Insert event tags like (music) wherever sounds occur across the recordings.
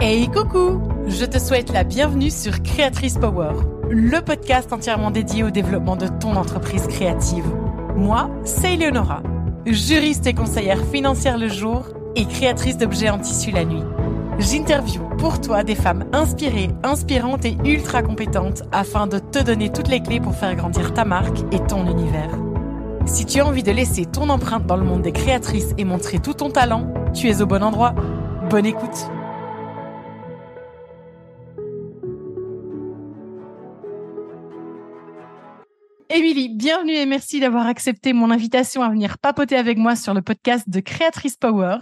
Hey coucou Je te souhaite la bienvenue sur Créatrice Power, le podcast entièrement dédié au développement de ton entreprise créative. Moi, c'est Eleonora, juriste et conseillère financière le jour et créatrice d'objets en tissu la nuit. J'interview pour toi des femmes inspirées, inspirantes et ultra compétentes afin de te donner toutes les clés pour faire grandir ta marque et ton univers. Si tu as envie de laisser ton empreinte dans le monde des créatrices et montrer tout ton talent, tu es au bon endroit. Bonne écoute Émilie, bienvenue et merci d'avoir accepté mon invitation à venir papoter avec moi sur le podcast de Créatrice Power.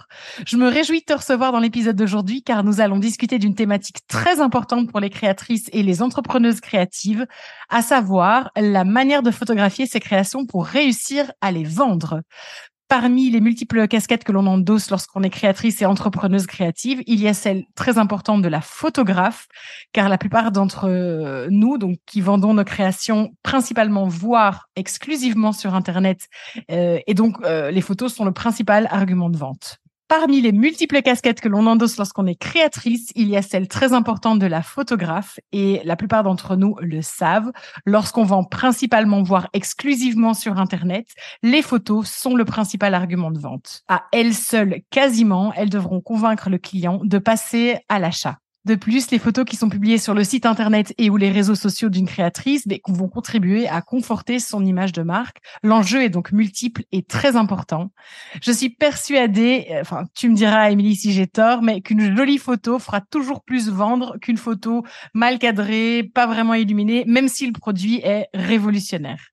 Je me réjouis de te recevoir dans l'épisode d'aujourd'hui car nous allons discuter d'une thématique très importante pour les créatrices et les entrepreneuses créatives, à savoir la manière de photographier ses créations pour réussir à les vendre. Parmi les multiples casquettes que l'on endosse lorsqu'on est créatrice et entrepreneuse créative, il y a celle très importante de la photographe, car la plupart d'entre euh, nous, donc qui vendons nos créations principalement, voire exclusivement sur Internet, euh, et donc euh, les photos sont le principal argument de vente. Parmi les multiples casquettes que l'on endosse lorsqu'on est créatrice, il y a celle très importante de la photographe et la plupart d'entre nous le savent. Lorsqu'on vend principalement, voire exclusivement sur Internet, les photos sont le principal argument de vente. À elles seules, quasiment, elles devront convaincre le client de passer à l'achat. De plus, les photos qui sont publiées sur le site internet et ou les réseaux sociaux d'une créatrice mais, vont contribuer à conforter son image de marque. L'enjeu est donc multiple et très important. Je suis persuadée, euh, enfin, tu me diras, Émilie, si j'ai tort, mais qu'une jolie photo fera toujours plus vendre qu'une photo mal cadrée, pas vraiment illuminée, même si le produit est révolutionnaire.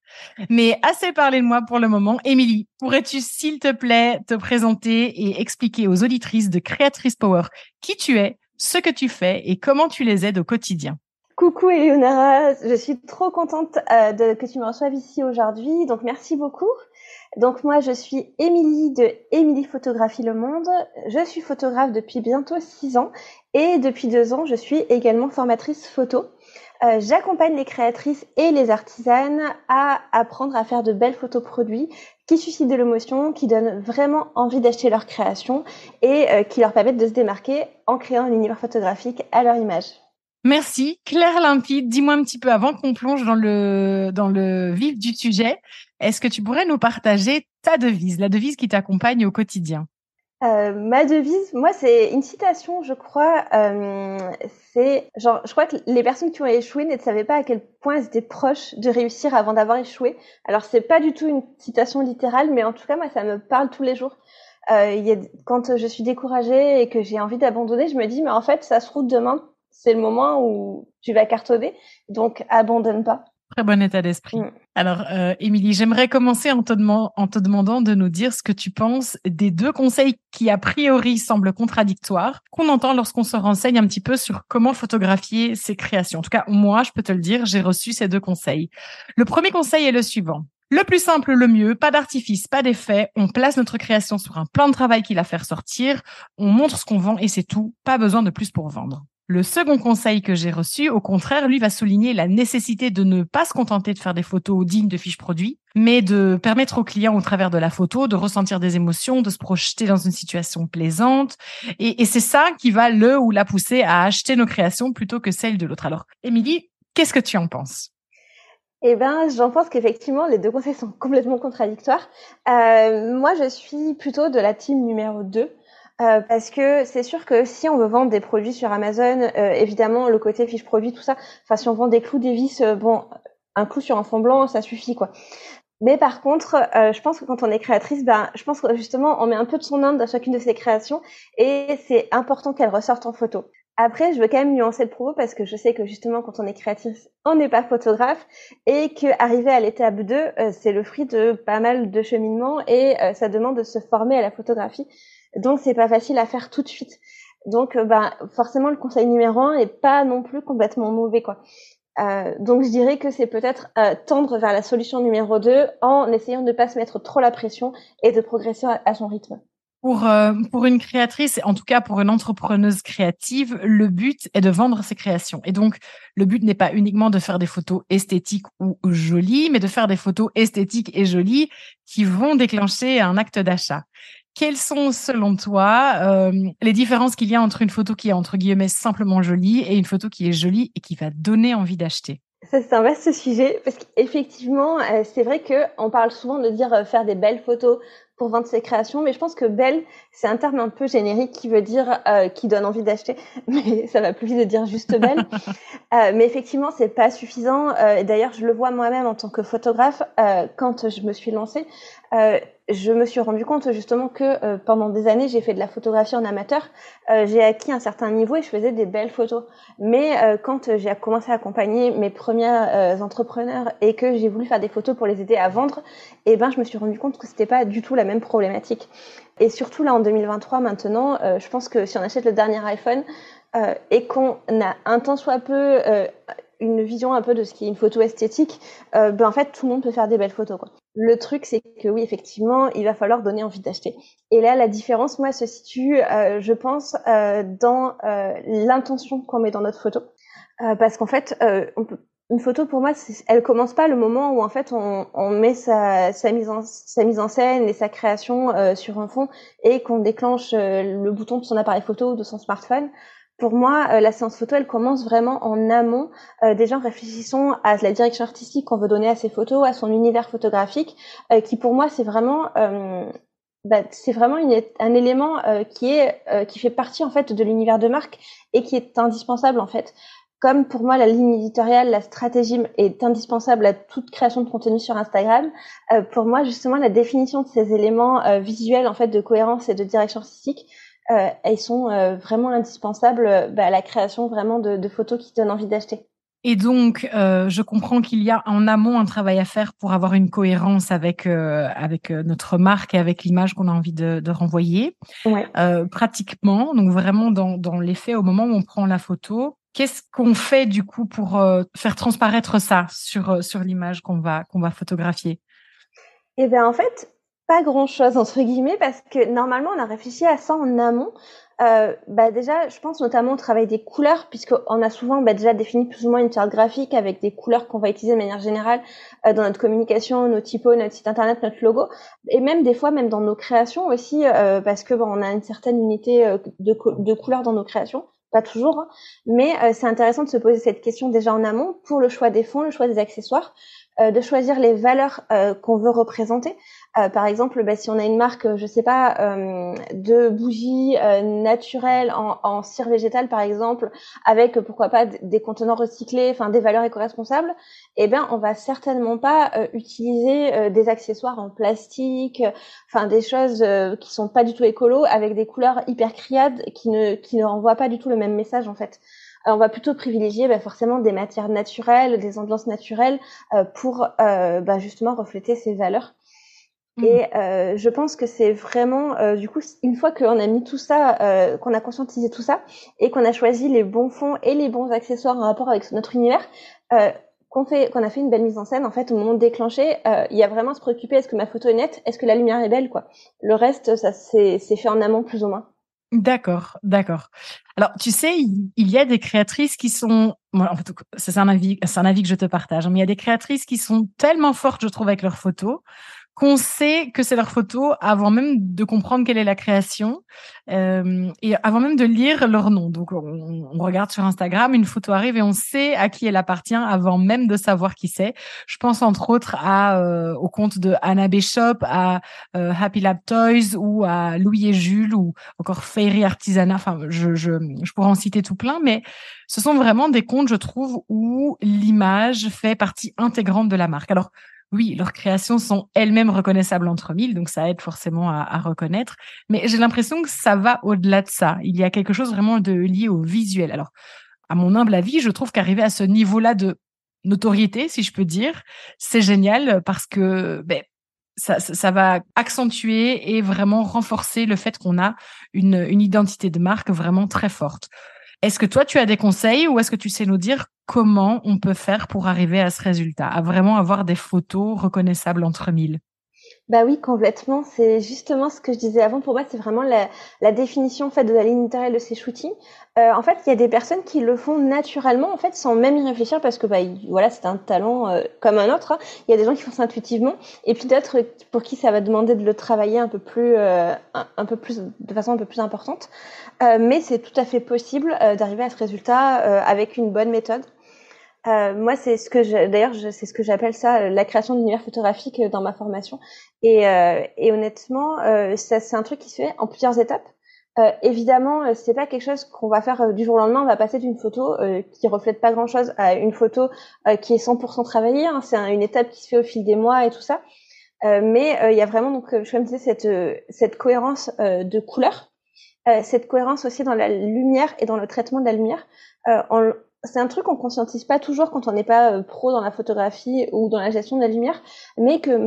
Mais assez parlé de moi pour le moment. Émilie, pourrais-tu, s'il te plaît, te présenter et expliquer aux auditrices de Créatrice Power qui tu es, ce que tu fais et comment tu les aides au quotidien. Coucou Eleonora, je suis trop contente euh, de, que tu me reçoives ici aujourd'hui, donc merci beaucoup. Donc moi je suis Émilie de Émilie Photographie Le Monde, je suis photographe depuis bientôt six ans et depuis deux ans je suis également formatrice photo. Euh, j'accompagne les créatrices et les artisanes à apprendre à faire de belles photos produits qui suscitent de l'émotion, qui donnent vraiment envie d'acheter leur création et euh, qui leur permettent de se démarquer en créant un univers photographique à leur image. Merci. Claire Limpide, dis-moi un petit peu avant qu'on plonge dans le, dans le vif du sujet, est-ce que tu pourrais nous partager ta devise, la devise qui t'accompagne au quotidien? Euh, ma devise, moi, c'est une citation, je crois. Euh, c'est genre, je crois que les personnes qui ont échoué ne savaient pas à quel point elles étaient proches de réussir avant d'avoir échoué. Alors, c'est pas du tout une citation littérale, mais en tout cas, moi, ça me parle tous les jours. Euh, y a, quand je suis découragée et que j'ai envie d'abandonner, je me dis, mais en fait, ça se trouve demain, c'est le moment où tu vas cartonner, donc abandonne pas. Très bon état d'esprit. Mm. Alors, euh, Émilie, j'aimerais commencer en te, en te, demandant de nous dire ce que tu penses des deux conseils qui, a priori, semblent contradictoires, qu'on entend lorsqu'on se renseigne un petit peu sur comment photographier ses créations. En tout cas, moi, je peux te le dire, j'ai reçu ces deux conseils. Le premier conseil est le suivant. Le plus simple, le mieux, pas d'artifice, pas d'effet. On place notre création sur un plan de travail qui la fait ressortir. On montre ce qu'on vend et c'est tout. Pas besoin de plus pour vendre. Le second conseil que j'ai reçu, au contraire, lui va souligner la nécessité de ne pas se contenter de faire des photos dignes de fiches produits, mais de permettre au client, au travers de la photo, de ressentir des émotions, de se projeter dans une situation plaisante. Et, c'est ça qui va le ou la pousser à acheter nos créations plutôt que celles de l'autre. Alors, Émilie, qu'est-ce que tu en penses? Eh ben, j'en pense qu'effectivement, les deux conseils sont complètement contradictoires. Euh, moi, je suis plutôt de la team numéro 2. Euh, parce que c'est sûr que si on veut vendre des produits sur Amazon, euh, évidemment le côté fiche produit, tout ça, enfin si on vend des clous, des vis, euh, bon, un clou sur un fond blanc, ça suffit quoi. Mais par contre, je pense que quand on est créatrice, ben, je pense que justement, on met un peu de son âme dans chacune de ses créations et c'est important qu'elle ressorte en photo. Après, je veux quand même nuancer le propos parce que je sais que justement, quand on est créatrice, on n'est pas photographe et qu'arriver à l'étape 2, c'est le fruit de pas mal de cheminement et ça demande de se former à la photographie. Donc c'est pas facile à faire tout de suite. Donc euh, ben forcément le conseil numéro un est pas non plus complètement mauvais quoi. Euh, donc je dirais que c'est peut-être euh, tendre vers la solution numéro 2 en essayant de ne pas se mettre trop la pression et de progresser à, son rythme. Pour, euh, pour une créatrice, en tout cas pour une entrepreneuse créative, le but est de vendre ses créations. Et donc, le but n'est pas uniquement de faire des photos esthétiques ou jolies, mais de faire des photos esthétiques et jolies qui vont déclencher un acte d'achat. Quelles sont, selon toi, euh, les différences qu'il y a entre une photo qui est, entre guillemets, simplement jolie et une photo qui est jolie et qui va donner envie d'acheter? Ça, c'est un vaste sujet parce qu'effectivement, euh, c'est vrai qu'on parle souvent de dire faire des belles photos, pour vendre ses créations, mais je pense que belle, c'est un terme un peu générique qui veut dire euh, qui donne envie d'acheter, (laughs) mais ça va plus vite de dire juste belle. (laughs) euh, mais effectivement, c'est pas suffisant. Euh, D'ailleurs, je le vois moi-même en tant que photographe euh, quand je me suis lancée. Euh, je me suis rendu compte justement que euh, pendant des années, j'ai fait de la photographie en amateur. Euh, j'ai acquis un certain niveau et je faisais des belles photos. Mais euh, quand j'ai commencé à accompagner mes premiers entrepreneurs et que j'ai voulu faire des photos pour les aider à vendre, eh ben, je me suis rendu compte que c'était pas du tout la même problématique. Et surtout là, en 2023, maintenant, je pense que si on achète le dernier iPhone et qu'on a un temps soit peu une vision un peu de ce qui est une photo esthétique, ben en fait tout le monde peut faire des belles photos. Quoi. Le truc, c'est que oui, effectivement, il va falloir donner envie d'acheter. Et là, la différence, moi, se situe, euh, je pense, euh, dans euh, l'intention qu'on met dans notre photo. Euh, parce qu'en fait, euh, une photo, pour moi, elle commence pas le moment où, en fait, on, on met sa, sa, mise en, sa mise en scène et sa création sur un fond et qu'on déclenche le bouton de son appareil photo ou de son smartphone pour moi, euh, la séance photo, elle commence vraiment en amont. Euh, déjà, réfléchissons à la direction artistique qu'on veut donner à ses photos, à son univers photographique, euh, qui pour moi, c'est vraiment, euh, bah, c'est vraiment un élément euh, qui est, qui fait partie en fait de l'univers de marque et qui est indispensable en fait. Comme pour moi, la ligne éditoriale, la stratégie est indispensable à toute création de contenu sur Instagram. pour moi, justement, la définition de ces éléments visuels en fait de cohérence et de direction artistique euh, elles sont euh, vraiment indispensables euh, bah, à la création vraiment de, de photos qui donnent envie d'acheter. Et donc, euh, je comprends qu'il y a en amont un travail à faire pour avoir une cohérence avec euh, avec notre marque et avec l'image qu'on a envie de, de renvoyer. Ouais. Euh, pratiquement, donc vraiment dans dans les faits, au moment où on prend la photo, qu'est-ce qu'on fait du coup pour faire transparaître ça sur sur l'image qu'on va qu'on va photographier? Eh bien, en fait, pas grand-chose entre guillemets parce que normalement on a réfléchi à ça en amont. Euh, bah déjà, je pense notamment au travail des couleurs, puisqu'on a souvent bah, déjà défini plus ou moins une charte graphique avec des couleurs qu'on va utiliser de manière générale euh, dans notre communication, nos typos, notre site internet, notre logo, et même des fois même dans nos créations aussi, euh, parce que bon, on a une certaine unité euh, de, de couleurs dans nos créations pas toujours, hein. mais euh, c'est intéressant de se poser cette question déjà en amont pour le choix des fonds, le choix des accessoires, euh, de choisir les valeurs euh, qu'on veut représenter. Euh, par exemple, bah, si on a une marque, je sais pas, euh, de bougies euh, naturelles en, en, cire végétale, par exemple, avec pourquoi pas des contenants recyclés, enfin des valeurs éco-responsables, eh bien, on va certainement pas utiliser des accessoires en plastique, enfin des choses qui sont pas du tout écolo, avec des couleurs hyper criades qui ne qui ne renvoient pas du tout le même message en fait. on va plutôt privilégier bah, forcément des matières naturelles, des ambiances naturelles pour bah, justement refléter ces valeurs. Mmh. Et euh, je pense que c'est vraiment, euh, du coup, une fois qu'on a mis tout ça, euh, qu'on a conscientisé tout ça, et qu'on a choisi les bons fonds et les bons accessoires en rapport avec notre univers, qu'on fait, qu'on a fait une belle mise en scène, en fait, au moment de déclencher, il y a vraiment à se préoccuper est-ce que ma photo est nette, est-ce que la lumière est belle, quoi. Le reste, ça c'est fait en amont plus ou moins. D'accord, d'accord. Alors, tu sais, il y a des créatrices qui sont, moi, en fait, c'est un avis, c'est un avis que je te partage, mais il y a des créatrices qui sont tellement fortes, je trouve, avec leurs photos, qu'on sait que c'est leur photo avant même de comprendre quelle est la création euh, et avant même de lire leur nom. Donc on, on, regarde sur Instagram, une photo arrive et on sait à qui elle appartient avant même de savoir qui c'est. Je pense entre autres à euh, au compte de Anna Bishop, à euh, Happy Lab Toys ou à Louis et Jules ou encore Fairy Artisanat. Enfin, je, je, je pourrais en citer tout plein, mais ce sont vraiment des comptes, je trouve, où l'image fait partie intégrante de la marque. Alors oui, leurs créations sont elles-mêmes reconnaissables entre mille, donc ça aide forcément à, reconnaître. Mais j'ai l'impression que ça va au-delà de ça. Il y a quelque chose vraiment de lié au visuel. Alors, à mon humble avis, je trouve qu'arriver à ce niveau-là de notoriété, si je peux dire, c'est génial parce que ben, ça, va accentuer et vraiment renforcer le fait qu'on a une identité de marque vraiment très forte. Est-ce que toi, tu as des conseils ou est-ce que tu sais nous dire comment on peut faire pour arriver à ce résultat, à vraiment avoir des photos reconnaissables entre mille? Bah oui, complètement. C'est justement ce que je disais avant. Pour moi, c'est vraiment la, définition en de la ligne éditoriale de ces shootings. Euh, en fait, il y a des personnes qui le font naturellement, en fait, sans même y réfléchir, parce que bah voilà, c'est un talent euh, comme un autre. Hein. Il y a des gens qui font ça intuitivement, et puis d'autres pour qui ça va demander de le travailler un peu plus, euh, un, peu plus, de façon un peu plus importante. Mais c'est tout à fait possible d'arriver à ce résultat avec une bonne méthode. Euh, moi, c'est ce que d'ailleurs, c'est ce que j'appelle ça la création d'univers photographique euh, dans ma formation. Et, euh, et honnêtement, euh, ça, c'est un truc qui se fait en plusieurs étapes. Euh, évidemment, c'est pas quelque chose qu'on va faire du jour au lendemain. On va passer d'une photo qui reflète pas grand-chose à une photo qui est 100% travaillée. Hein. C'est une étape qui se fait au fil des mois et tout ça. mais il y a vraiment donc, je me disais, cette cette cohérence de couleurs, cette cohérence aussi dans la lumière et dans le traitement de la lumière. En, c'est un truc qu'on conscientise pas toujours quand on n'est pas euh, pro dans la photographie ou dans la gestion de la lumière, mais que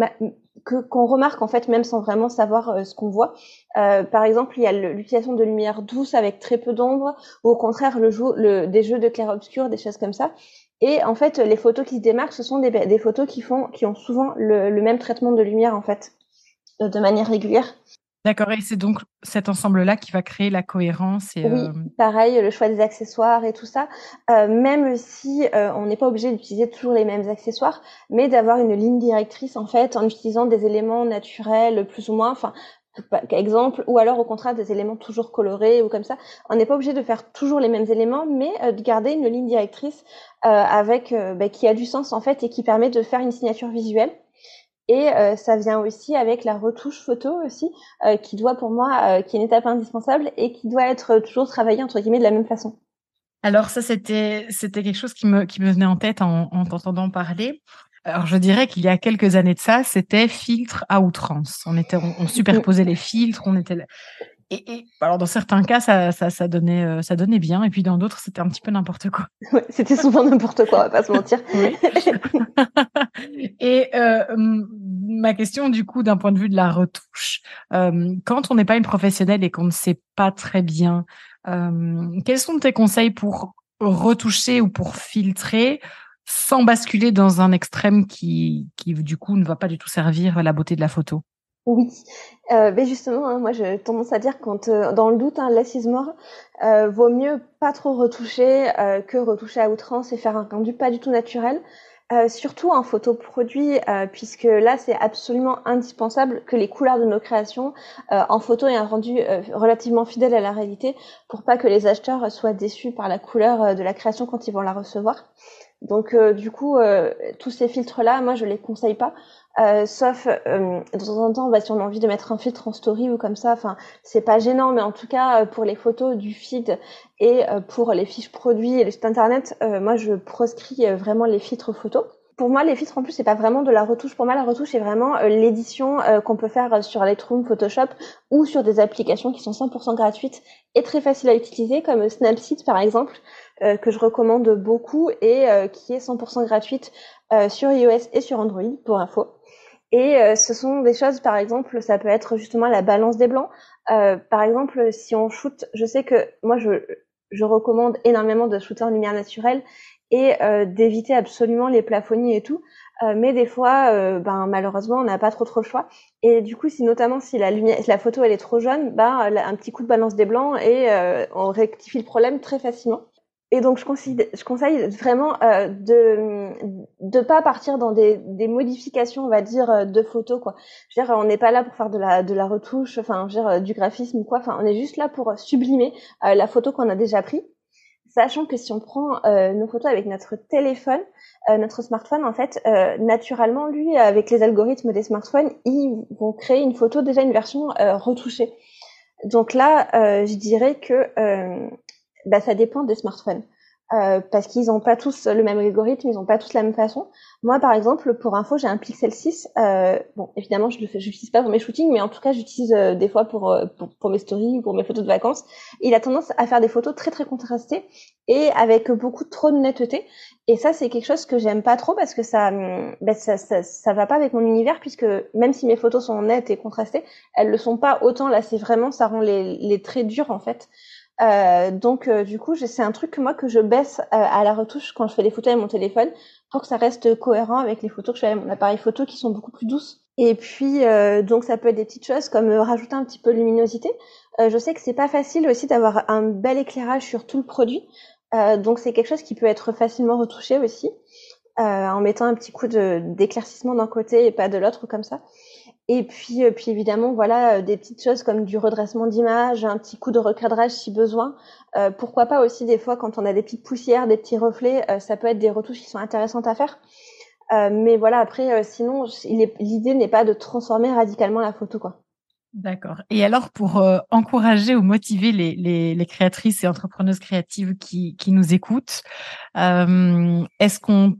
qu'on remarque en fait même sans vraiment savoir euh, ce qu'on voit. Euh, par exemple, il y a l'utilisation de lumière douce avec très peu d'ombre, ou au contraire des jeux de clair-obscur, des choses comme ça. Et en fait, les photos qui se démarquent, ce sont des, des photos qui font, qui ont souvent le, le même traitement de lumière en fait, de manière régulière. D'accord, et c'est donc cet ensemble-là qui va créer la cohérence. Et, oui, euh, pareil, le choix des accessoires et tout ça. Euh, même si euh, on n'est pas obligé d'utiliser toujours les mêmes accessoires, mais d'avoir une ligne directrice en fait en utilisant des éléments naturels plus ou moins. Enfin, exemple, ou alors au contraire des éléments toujours colorés ou comme ça. On n'est pas obligé de faire toujours les mêmes éléments, mais de garder une ligne directrice avec bah, qui a du sens en fait et qui permet de faire une signature visuelle. Et euh, ça vient aussi avec la retouche photo aussi, euh, qui doit pour moi, euh, qui est une étape indispensable et qui doit être toujours travaillée entre guillemets de la même façon. Alors ça, c'était c'était quelque chose qui me qui me venait en tête en, en t'entendant parler. Alors je dirais qu'il y a quelques années de ça, c'était filtre à outrance. On était on, superposait les filtres, on était et, alors dans certains cas ça, ça, ça donnait ça donnait bien et puis dans d'autres c'était un petit peu n'importe quoi. (laughs) Ouais, c'était souvent n'importe quoi, on va pas se mentir. (laughs) (laughs) et euh, ma question, du coup, d'un point de vue de la retouche, euh, quand on n'est pas une professionnelle et qu'on ne sait pas très bien, euh, quels sont tes conseils pour retoucher ou pour filtrer sans basculer dans un extrême qui, qui du coup, ne va pas du tout servir la beauté de la photo? Oui, euh, mais justement, hein, moi j'ai tendance à dire quand euh, dans le doute, hein, mort, euh, vaut mieux pas trop retoucher que retoucher à outrance et faire un rendu pas du tout naturel. Surtout en photo produit, puisque là c'est absolument indispensable que les couleurs de nos créations en photo aient un rendu relativement fidèle à la réalité pour pas que les acheteurs soient déçus par la couleur de la création quand ils vont la recevoir. Donc du coup, tous ces filtres-là, moi je les conseille pas. Euh, sauf euh, de temps en temps, bah, si on a envie de mettre un filtre en story ou comme ça, enfin, c'est pas gênant, mais en tout cas pour les photos du feed et pour les fiches produits et le site internet, moi je proscris vraiment les filtres photos pour moi, les filtres en plus, c'est pas vraiment de la retouche. Pour moi, la retouche, c'est vraiment euh, l'édition euh, qu'on peut faire sur Lightroom, Photoshop ou sur des applications qui sont 100% gratuites et très faciles à utiliser, comme Snapseed par exemple, euh, que je recommande beaucoup et qui est 100% gratuite sur iOS et sur Android pour info. Et ce sont des choses, par exemple, ça peut être justement la balance des blancs. par exemple, si on shoot, je sais que moi, je, je recommande énormément de shooter en lumière naturelle et euh, d'éviter absolument les plafonniers et tout. Euh, mais des fois, euh, ben malheureusement, on n'a pas trop trop le choix. Et du coup, si notamment si la lumière, la photo elle est trop jaune, ben un petit coup de balance des blancs et on rectifie le problème très facilement. Et donc, je conseille, je conseille vraiment euh, de de pas partir dans des, des modifications, on va dire, de photos quoi. Je veux dire, on n'est pas là pour faire de la de la retouche, enfin, je veux dire, du graphisme ou quoi. Enfin, on est juste là pour sublimer la photo qu'on a déjà prise sachant que si on prend euh, nos photos avec notre téléphone, euh, notre smartphone, en fait, euh, naturellement, lui, avec les algorithmes des smartphones, ils vont créer une photo déjà une version retouchée. Donc là, je dirais que bah, ça dépend des smartphones. Euh, parce qu'ils n'ont pas tous le même algorithme, ils n'ont pas tous la même façon. Moi, par exemple, pour info, j'ai un Pixel 6. Euh, bon, évidemment, je l'utilise pas pour mes shootings, mais en tout cas, j'utilise euh, des fois pour, pour, pour mes stories ou pour mes photos de vacances. il a tendance à faire des photos très très contrastées et avec beaucoup trop de netteté. Et ça, c'est quelque chose que j'aime pas trop parce que ça, ben, ça, ça, ça, va pas avec mon univers puisque même si mes photos sont nettes et contrastées, elles le sont pas autant. Là, c'est vraiment, ça rend les, les traits durs en fait. Euh, donc euh, du coup, c'est un truc que moi que je baisse euh, à la retouche quand je fais des photos avec mon téléphone pour que ça reste cohérent avec les photos que je fais avec mon appareil photo qui sont beaucoup plus douces. Et puis, donc, ça peut être des petites choses comme rajouter un petit peu de luminosité. je sais que c'est pas facile aussi d'avoir un bel éclairage sur tout le produit. donc, c'est quelque chose qui peut être facilement retouché aussi, en mettant un petit coup d'éclaircissement d'un côté et pas de l'autre, comme ça. Et puis, euh, puis évidemment, voilà, euh, des petites choses comme du redressement d'image, un petit coup de recadrage si besoin. Euh, pourquoi pas aussi des fois quand on a des petites poussières, des petits reflets, ça peut être des retouches qui sont intéressantes à faire. mais voilà, après, sinon, l'idée n'est pas de transformer radicalement la photo, quoi. D'accord. Et alors, pour encourager ou motiver les, les, les, créatrices et entrepreneuses créatives qui, qui nous écoutent, est-ce qu'on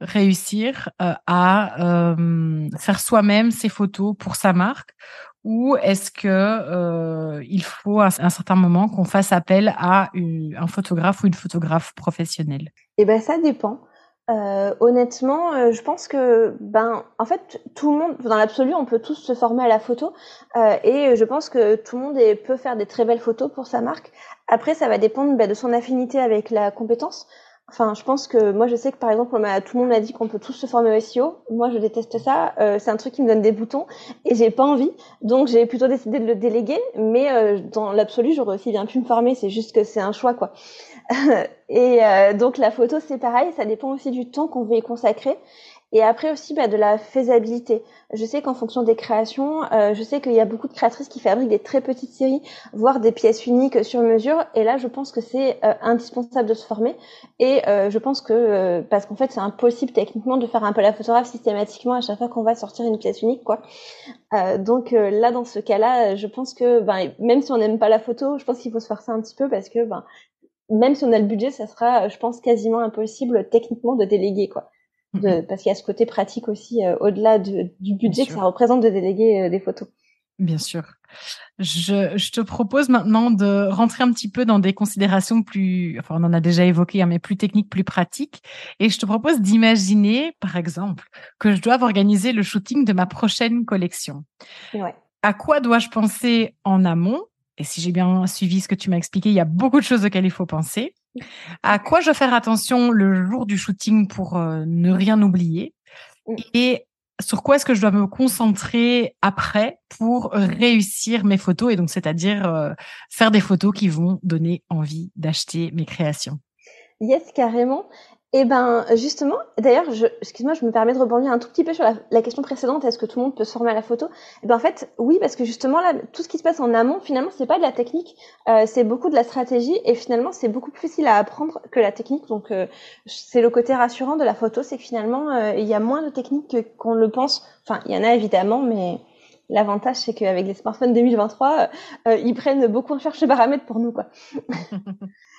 réussir euh, à euh, faire soi-même ses photos pour sa marque ou est-ce que euh, il faut à un certain moment qu'on fasse appel à un photographe ou une photographe professionnelle? Eh ben ça dépend. honnêtement, je pense que ben en fait tout le monde dans l'absolu on peut tous se former à la photo et je pense que tout le monde peut faire des très belles photos pour sa marque. Après ça va dépendre ben, de son affinité avec la compétence. Enfin, je pense que moi, je sais que par exemple, tout le monde m'a dit qu'on peut tous se former au SEO. Moi, je déteste ça. Euh, c'est un truc qui me donne des boutons et j'ai pas envie. Donc, j'ai plutôt décidé de le déléguer. Mais euh, dans l'absolu, j'aurais aussi bien pu me former. C'est juste que c'est un choix, quoi. (laughs) et euh, donc, la photo, c'est pareil. Ça dépend aussi du temps qu'on veut y consacrer. Et après aussi bah, de la faisabilité. Je sais qu'en fonction des créations, euh, je sais qu'il y a beaucoup de créatrices qui fabriquent des très petites séries, voire des pièces uniques sur mesure. Et là, je pense que c'est euh, indispensable de se former. Et euh, je pense que parce qu'en fait, c'est impossible techniquement de faire un peu la photographe systématiquement à chaque fois qu'on va sortir une pièce unique, quoi. donc là, dans ce cas-là, je pense que ben, même si on n'aime pas la photo, je pense qu'il faut se forcer un petit peu parce que ben, même si on a le budget, ça sera, je pense, quasiment impossible techniquement de déléguer, quoi. Mhm. parce qu'il y a ce côté pratique aussi euh, au-delà du budget que ça représente de déléguer euh, des photos. Bien sûr. Je, je, te propose maintenant de rentrer un petit peu dans des considérations plus, enfin on en a déjà évoqué, hein, mais plus techniques, plus pratiques. Et je te propose d'imaginer, par exemple, que je dois organiser le shooting de ma prochaine collection. Ouais. À quoi dois-je penser en amont? Et si j'ai bien suivi ce que tu m'as expliqué, il y a beaucoup de choses auxquelles il faut penser. À quoi je dois faire attention le jour du shooting pour euh, ne rien oublier mm. Et sur quoi est-ce que je dois me concentrer après pour réussir mes photos et donc c'est-à-dire euh, faire des photos qui vont donner envie d'acheter mes créations? Yes, carrément. Eh ben, justement, d'ailleurs, excuse-moi, je me permets de rebondir un tout petit peu sur la, question précédente. Est-ce que tout le monde peut se former à la photo? Eh ben, en fait, oui, parce que justement là, tout ce qui se passe en amont, finalement, c'est pas de la technique, euh, c'est beaucoup de la stratégie, et finalement, c'est beaucoup plus facile à apprendre que la technique. Donc, euh, c'est le côté rassurant de la photo, c'est que finalement, euh, il y a moins de techniques qu'on le pense. Enfin, il y en a évidemment, mais L'avantage, c'est qu'avec les smartphones 2023, ils prennent beaucoup en charge les paramètres pour nous, quoi. (laughs)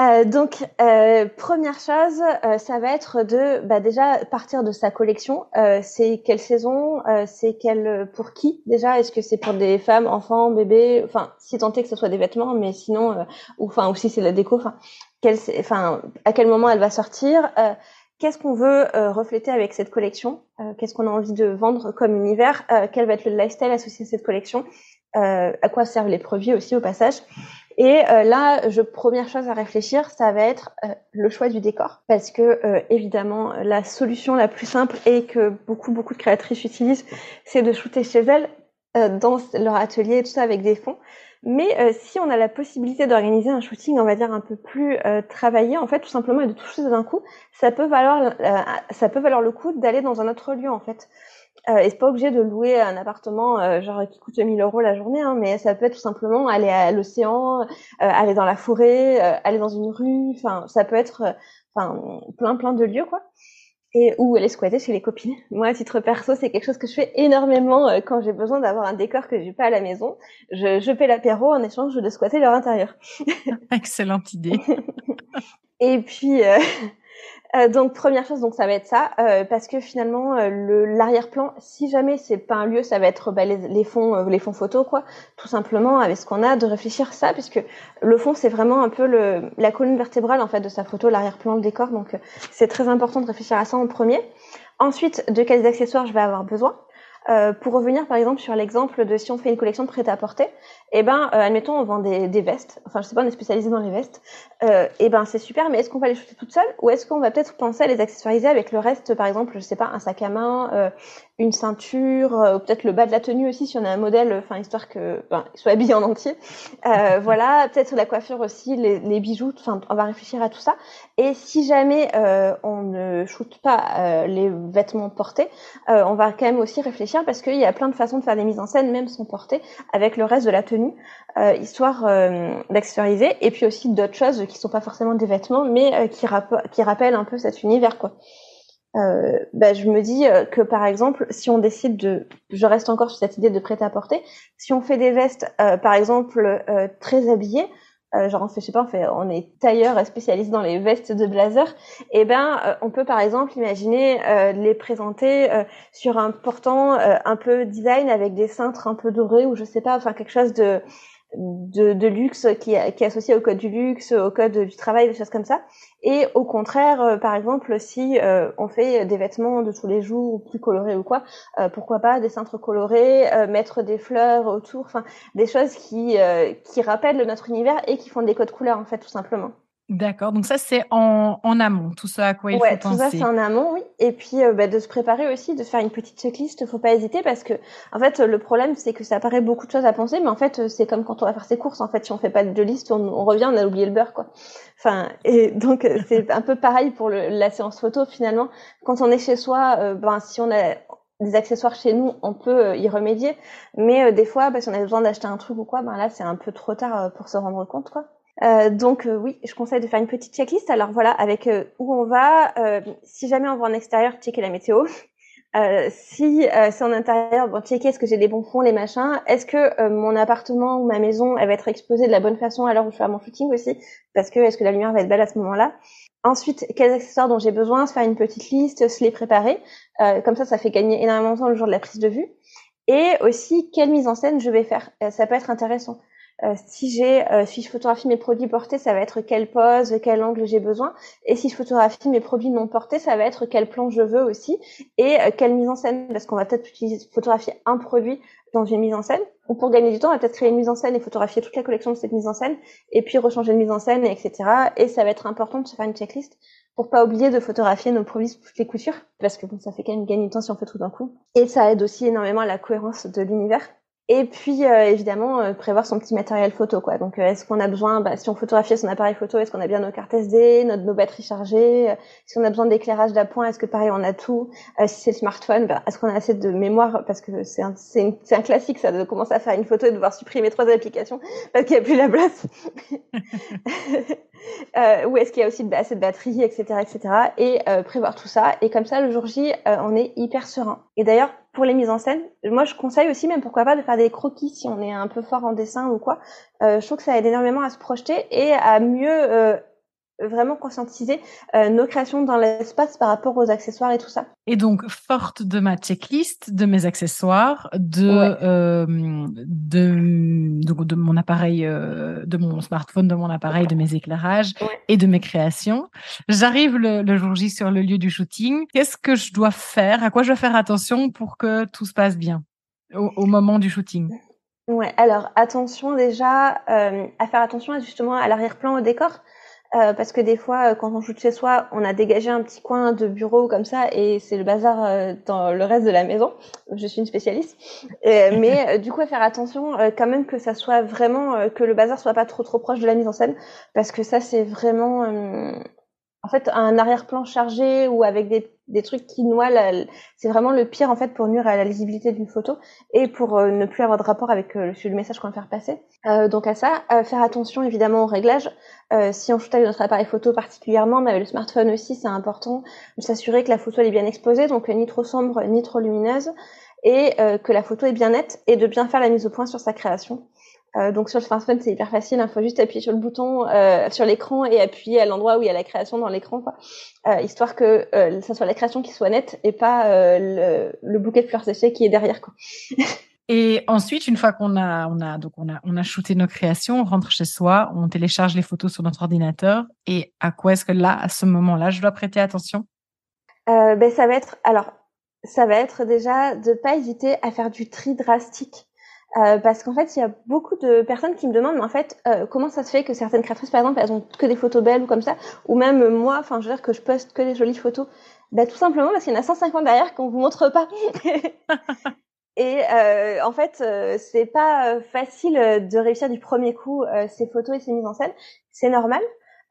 Euh, donc, euh, première chose, euh, ça va être de bah, déjà partir de sa collection. Euh, c'est quelle saison C'est quelle pour qui déjà? Est-ce que c'est pour des femmes, enfants, bébés? Enfin, si tant que ce soit des vêtements, mais sinon, ou enfin, ou si c'est la déco. Enfin, enfin, à quel moment elle va sortir? Qu'est-ce qu'on veut refléter avec cette collection? Qu'est-ce qu'on a envie de vendre comme univers? Quel va être le lifestyle associé à cette collection? À quoi servent les produits aussi au passage? Et euh, là, je, première chose à réfléchir, ça va être euh, le choix du décor, parce que euh, évidemment, la solution la plus simple et que beaucoup beaucoup de créatrices utilisent, c'est de shooter chez elles dans leur atelier et tout ça avec des fonds. Mais si on a la possibilité d'organiser un shooting, on va dire un peu plus travaillé, en fait, tout simplement et de tout choses d'un coup, ça peut valoir, ça peut valoir le coup d'aller dans un autre lieu, en fait. Euh, et c'est pas obligé de louer un appartement euh, genre qui coûte 1000 euros la journée, hein, mais ça peut être tout simplement aller à l'océan, euh, aller dans la forêt, euh, aller dans une rue. Enfin, ça peut être, enfin, plein plein de lieux quoi. Et ou aller squatter chez les copines. (laughs) Moi, à titre perso, c'est quelque chose que je fais énormément quand j'ai besoin d'avoir un décor que j'ai pas à la maison. Je, je paie l'apéro en échange de squatter leur intérieur. (laughs) Excellente idée. et puis. (laughs) Euh, donc première chose, donc ça va être ça, euh, parce que finalement euh, le l'arrière-plan, si jamais c'est pas un lieu, ça va être bah, les, les, fonds, les fonds photos quoi, tout simplement avec ce qu'on a, de réfléchir ça, puisque le fond c'est vraiment un peu le la colonne vertébrale en fait de sa photo, l'arrière-plan, le décor, donc c'est très important de réfléchir à ça en premier. Ensuite, de quels accessoires je vais avoir besoin. Euh, pour revenir par exemple sur l'exemple de si on fait une collection de prêt-à-porter, eh ben, euh, admettons, on vend des, vestes. Enfin, je sais pas, on est spécialisé dans les vestes. Euh, eh ben, c'est super, mais est-ce qu'on va les shooter toutes seules ou est-ce qu'on va peut-être penser à les accessoiriser avec le reste, par exemple, je sais pas, un sac à main, euh, une ceinture, euh, ou peut-être le bas de la tenue aussi, si on a un modèle, enfin, histoire que, ben, soit habillé en entier. Euh, (laughs) voilà, peut-être la coiffure aussi, les, les bijoux. Enfin, on va réfléchir à tout ça. Et si jamais on ne shoote pas les vêtements portés, on va quand même aussi réfléchir parce qu'il y a plein de façons de faire des mises en scène, même sans porter, avec le reste de la tenue. Euh, histoire euh, d'accessoriser, et puis aussi d'autres choses qui sont pas forcément des vêtements, mais euh, qui, qui rappellent un peu cet univers, quoi. Euh, bah, je me dis que par exemple, si on décide de, je reste encore sur cette idée de prêt-à-porter, si on fait des vestes, par exemple, très habillées, genre on fait, je sais pas, on, fait, on est tailleur spécialiste dans les vestes de blazer, et eh ben on peut par exemple imaginer les présenter sur un portant un peu design avec des cintres un peu dorés ou je sais pas, enfin quelque chose de de, de luxe qui, qui, est associé au code du luxe, au code du travail, des choses comme ça. Et au contraire, euh, par exemple, si euh, on fait des vêtements de tous les jours plus colorés ou quoi, euh, pourquoi pas des cintres colorés, mettre des fleurs autour, enfin des choses qui qui rappellent notre univers et qui font des codes couleurs en fait tout simplement. D'accord, donc ça c'est en, en, amont, tout ça à quoi il faut penser. tout ça c'est en amont, oui. Et puis euh, bah, de se préparer aussi, de faire une petite checklist, faut pas hésiter parce que en fait le problème c'est que ça paraît beaucoup de choses à penser, mais en fait c'est comme quand on va faire ses courses, en fait si on fait pas de liste, on, on revient, on a oublié le beurre quoi. Enfin et (laughs) donc euh, c'est un peu pareil pour le, la séance photo finalement. Quand on est chez soi, euh, ben si on a des accessoires chez nous, on peut y remédier, mais des fois, bah, si on a besoin d'acheter un truc ou quoi, ben là c'est un peu trop tard pour se rendre compte quoi. Euh, donc euh, oui, je conseille de faire une petite checklist. Alors voilà, avec euh, où on va. si jamais on va en extérieur, checker la météo. (laughs) si c'est en intérieur, bon, checker est-ce que j'ai les bons fonds, les machins. Est-ce que mon appartement ou ma maison, elle va être exposée de la bonne façon à l'heure où je fais mon shooting aussi? Parce que est-ce que la lumière va être belle à ce moment-là? Ensuite, quels accessoires dont j'ai besoin, se faire une petite liste, se les préparer. comme ça, ça fait gagner énormément de temps le jour de la prise de vue. Et aussi, quelle mise en scène je vais faire? ça peut être intéressant. Euh, si j'ai, euh, si je photographie mes produits portés, ça va être quelle pose, quel angle j'ai besoin. Et si je photographie mes produits non portés, ça va être quel plan je veux aussi et euh, quelle mise en scène, parce qu'on va peut-être photographier un produit dans une mise en scène. Ou pour gagner du temps, on va peut-être créer une mise en scène et photographier toute la collection de cette mise en scène, et puis rechanger de mise en scène, etc. Et ça va être important de se faire une checklist pour pas oublier de photographier nos produits sous toutes les coutures, parce que bon, ça fait quand même gagner du temps si on fait tout d'un coup. Et ça aide aussi énormément à la cohérence de l'univers. Et puis euh, évidemment euh, prévoir son petit matériel photo quoi. Donc euh, est-ce qu'on a besoin, bah, si on photographie son appareil photo, est-ce qu'on a bien nos cartes SD, notre, nos batteries chargées Si on a besoin d'éclairage d'appoint, est-ce que pareil on a tout Si c'est le smartphone, bah, est-ce qu'on a assez de mémoire Parce que c'est un, un classique ça de commencer à faire une photo et de devoir supprimer trois applications parce qu'il n'y a plus la place. (laughs) euh, ou est-ce qu'il y a aussi assez de batterie, etc., etc. Et prévoir tout ça. Et comme ça le jour J, on est hyper serein. Et d'ailleurs pour les mises en scène, moi je conseille aussi même pourquoi pas de faire des croquis si on est un peu fort en dessin ou quoi. Euh, je trouve que ça aide énormément à se projeter et à mieux euh, vraiment conscientiser euh, nos créations dans l'espace par rapport aux accessoires et tout ça. Et donc, forte de ma checklist, de mes accessoires, de euh, de, de, de mon appareil, euh, de mon smartphone, de mon appareil, de mes éclairages et de mes créations, j'arrive le, le, jour J sur le lieu du shooting. Qu'est-ce que je dois faire? À quoi je dois faire attention pour que tout se passe bien au, au moment du shooting? Ouais, alors attention déjà euh, à faire attention justement à l'arrière-plan au décor euh, parce que des fois, euh, quand on shoot chez soi, on a dégagé un petit coin de bureau comme ça et c'est le bazar euh, dans le reste de la maison. Je suis une spécialiste, mais du coup, faire attention quand même que ça soit vraiment que le bazar soit pas trop trop proche de la mise en scène, parce que ça c'est vraiment en fait un arrière-plan chargé ou avec des trucs qui noient, c'est vraiment le pire en fait pour nuire à la lisibilité d'une photo et pour euh, ne plus avoir de rapport avec euh, le message qu'on va faire passer. Euh, donc à ça, faire attention évidemment au réglage. si on shoot avec notre appareil photo particulièrement, mais avec le smartphone aussi, c'est important de s'assurer que la photo elle est bien exposée, donc ni trop sombre ni trop lumineuse, et que la photo est bien nette et de bien faire la mise au point sur sa création. Euh, donc sur le smartphone, c'est hyper facile. Il hein. faut juste appuyer sur le bouton euh, sur l'écran et appuyer à l'endroit où il y a la création dans l'écran, quoi. Euh, histoire que ça soit la création qui soit nette et pas le, le, bouquet de fleurs séchées qui est derrière, quoi. (laughs) Et ensuite, une fois qu'on a, on a, donc on a, on a shooté nos créations, on rentre chez soi, on télécharge les photos sur notre ordinateur. Et à quoi est-ce que là, à ce moment-là, je dois prêter attention? Ben ça va être, alors ça va être déjà de pas hésiter à faire du tri drastique. Euh, parce qu'en fait, il y a beaucoup de personnes qui me demandent, mais en fait, euh, comment ça se fait que certaines créatrices, par exemple, elles ont que des photos belles ou comme ça, ou même moi, enfin, je veux dire que je poste que des jolies photos. Bah, tout simplement parce qu'il y en a 150 derrière qu'on vous montre pas. (laughs) et euh, en fait, euh, c'est pas facile de réussir du premier coup ces photos et ces mises en scène. C'est normal.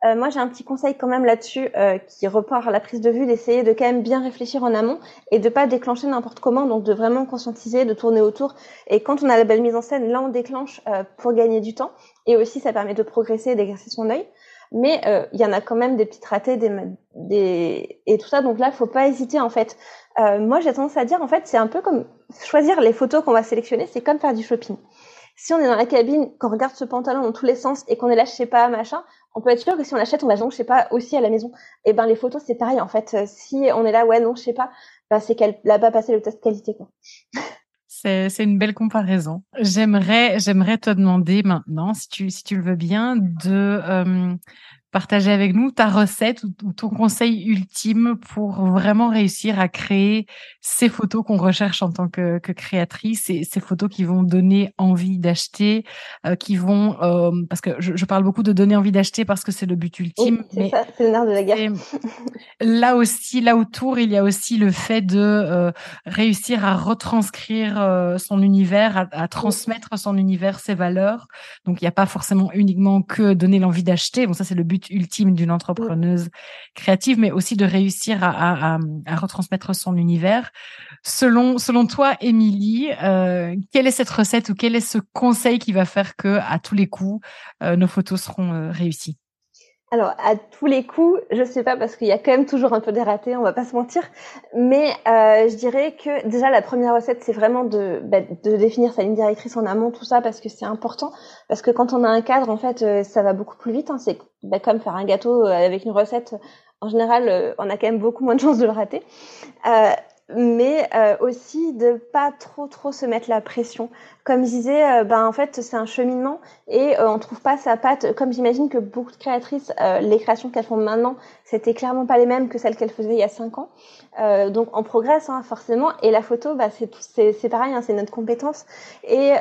Euh, moi, j'ai un petit conseil quand même là-dessus euh, qui repart à la prise de vue, d'essayer de quand même bien réfléchir en amont et de pas déclencher n'importe comment, donc de vraiment conscientiser, de tourner autour. Et quand on a la belle mise en scène, là, on déclenche euh, pour gagner du temps et aussi ça permet de progresser et d'exercer son œil. Mais il y en a quand même des petites ratés, des, des... et tout ça. Donc là, faut pas hésiter en fait. moi, j'ai tendance à dire en fait, c'est un peu comme choisir les photos qu'on va sélectionner, c'est comme faire du shopping si on est dans la cabine, qu'on regarde ce pantalon dans tous les sens et qu'on est là, je sais pas, machin, on peut être sûr que si on l'achète, on va donc, je sais pas, aussi à la maison. Et ben, les photos, c'est pareil, en fait. Si on est là, ouais, non, je sais pas, ben, c'est qu'elle n'a pas passé le test qualité, quoi. C'est, une belle comparaison. J'aimerais, j'aimerais te demander maintenant, si tu, si tu le veux bien, de, euh, partager avec nous ta recette ou, ton conseil ultime pour vraiment réussir à créer ces photos qu'on recherche en tant que, que créatrice et ces photos qui vont donner envie d'acheter, euh, qui vont euh, parce que je, je, parle beaucoup de donner envie d'acheter parce que c'est le but ultime. c'est ça, c'est le nerf de la guerre. (laughs) là aussi, là autour, il y a aussi le fait de euh, réussir à retranscrire euh, son univers, à, à transmettre son univers, ses valeurs. Donc il n'y a pas forcément uniquement que donner l'envie d'acheter. Bon, ça c'est le but ultime d'une entrepreneuse créative, mais aussi de réussir à, retransmettre son univers. Selon, selon toi, Émilie, euh, quelle est cette recette ou quel est ce conseil qui va faire que, à tous les coups, euh, nos photos seront euh, réussies? Alors, à tous les coups, je sais pas parce qu'il y a quand même toujours un peu des ratés, on va pas se mentir. Mais euh, je dirais que déjà la première recette, c'est vraiment de, bah, de définir sa ligne directrice en amont, tout ça, parce que c'est important. Parce que quand on a un cadre, en fait, euh, ça va beaucoup plus vite. Hein. C'est bah, comme faire un gâteau euh, avec une recette. En général, on a quand même beaucoup moins de chances de le rater. Mais euh, aussi de pas trop trop se mettre la pression. Comme je disais, euh, ben en fait c'est un cheminement et euh, on trouve pas sa patte. Comme j'imagine que beaucoup de créatrices, euh, les créations qu'elles font maintenant, c'était clairement pas les mêmes que celles qu'elles faisaient il y a cinq ans. Euh, donc on progresse hein, forcément. Et la photo, bah, c'est c'est pareil, hein, c'est notre compétence et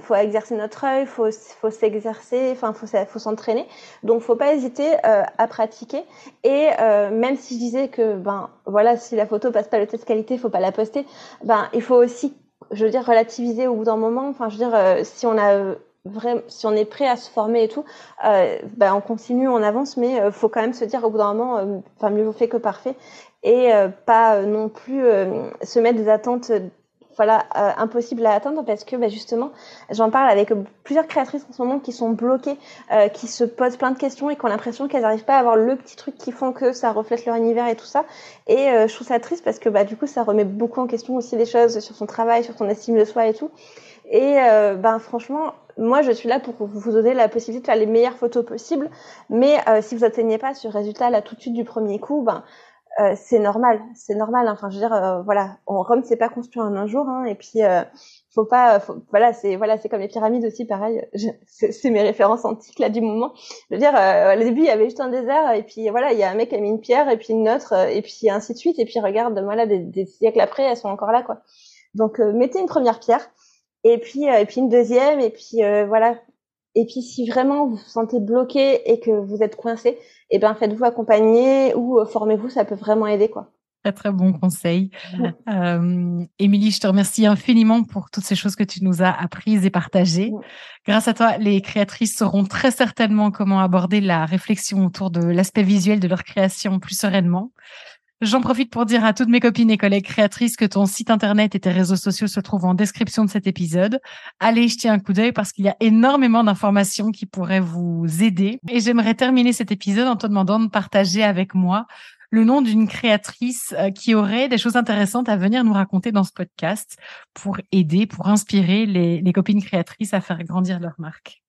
faut exercer notre œil, faut faut s'exercer, enfin faut faut s'entraîner. Donc faut pas hésiter à pratiquer. Et même si je disais que ben voilà, si la photo passe pas le test qualité faut pas la poster. Ben, il faut aussi, je veux dire, relativiser au bout d'un moment. Enfin, je veux dire, euh, si on a euh, si on est prêt à se former et tout, euh, ben, on continue, on avance, mais faut quand même se dire au bout d'un moment, enfin, mieux vaut fait que parfait, et pas non plus se mettre des attentes voilà euh, impossible à atteindre parce que bah, justement j'en parle avec plusieurs créatrices en ce moment qui sont bloquées euh, qui se posent plein de questions et qui ont l'impression qu'elles n'arrivent pas à avoir le petit truc qui font que ça reflète leur univers et tout ça et euh, je trouve ça triste parce que bah du coup ça remet beaucoup en question aussi des choses sur son travail sur son estime de soi et tout et euh, ben franchement moi, je suis là pour vous donner la possibilité de faire les meilleures photos possibles. Mais euh, si vous atteignez pas ce résultat là tout de suite du premier coup, ben euh, c'est normal, c'est normal. Hein. Enfin, je veux dire, euh, voilà, on, Rome c'est pas construit en un jour, hein, et puis euh, faut pas, faut, voilà, c'est voilà, c'est comme les pyramides aussi, pareil. (laughs) C'est mes références antiques là du moment. Je veux dire, au début il y avait juste un désert, et puis voilà, il y a un mec qui a mis une pierre, et puis une autre, et puis ainsi de suite, et puis regarde, voilà, des, des siècles après, elles sont encore là, quoi. Donc mettez une première pierre, et puis et puis une deuxième, et puis voilà. Et puis si vraiment vous vous sentez bloqué et que vous êtes coincé, eh ben faites-vous accompagner ou euh, formez-vous, ça peut vraiment aider quoi. Très très bon conseil. Euh, Émilie, je te remercie infiniment pour toutes ces choses que tu nous as apprises et partagées. Grâce à toi, les créatrices sauront très certainement comment aborder la réflexion autour de l'aspect visuel de leur création plus sereinement. J'en profite pour dire à toutes mes copines et collègues créatrices que ton site internet et tes réseaux sociaux se trouvent en description de cet épisode. Allez jeter un coup d'œil parce qu'il y a énormément d'informations qui pourraient vous aider. Et j'aimerais terminer cet épisode en te demandant de partager avec moi le nom d'une créatrice euh, qui aurait des choses intéressantes à venir nous raconter dans ce podcast pour aider, pour inspirer les, les copines créatrices à faire grandir leur marque.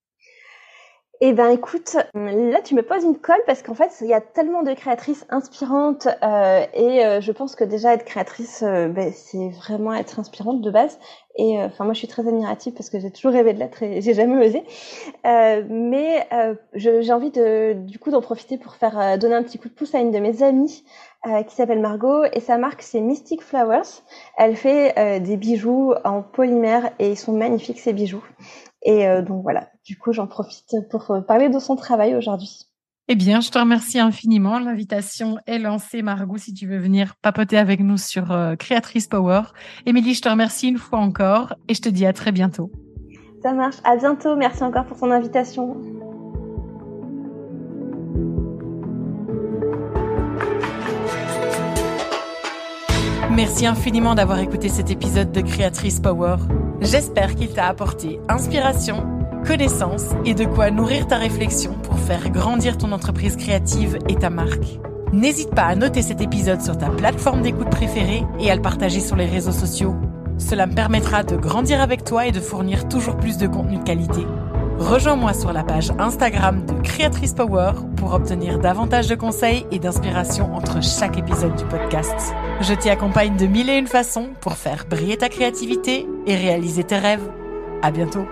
Eh ben écoute, là tu me poses une colle parce qu'en fait il y a tellement de créatrices inspirantes euh, et euh, je pense que déjà être créatrice euh, ben, c'est vraiment être inspirante de base et euh, enfin moi je suis très admirative parce que j'ai toujours rêvé de l'être et (laughs) j'ai jamais osé mais j'ai envie de du coup d'en profiter pour faire donner un petit coup de pouce à une de mes amies qui s'appelle Margot et sa marque c'est Mystic Flowers. Elle fait des bijoux en polymère et ils sont magnifiques ces bijoux. Et euh, donc voilà, du coup, j'en profite pour euh, parler de son travail aujourd'hui. Eh bien, je te remercie infiniment. L'invitation est lancée, Margot, si tu veux venir papoter avec nous sur euh, Créatrice Power. Émilie, je te remercie une fois encore et je te dis à très bientôt. Ça marche. À bientôt. Merci encore pour ton invitation. Merci infiniment d'avoir écouté cet épisode de Créatrice Power. J'espère qu'il t'a apporté inspiration, connaissance et de quoi nourrir ta réflexion pour faire grandir ton entreprise créative et ta marque. N'hésite pas à noter cet épisode sur ta plateforme d'écoute préférée et à le partager sur les réseaux sociaux. Cela me permettra de grandir avec toi et de fournir toujours plus de contenu de qualité. Rejoins-moi sur la page Instagram de Créatrice Power pour obtenir davantage de conseils et d'inspiration entre chaque épisode du podcast. Je t'y accompagne de mille et une façons pour faire briller ta créativité et réaliser tes rêves. À bientôt!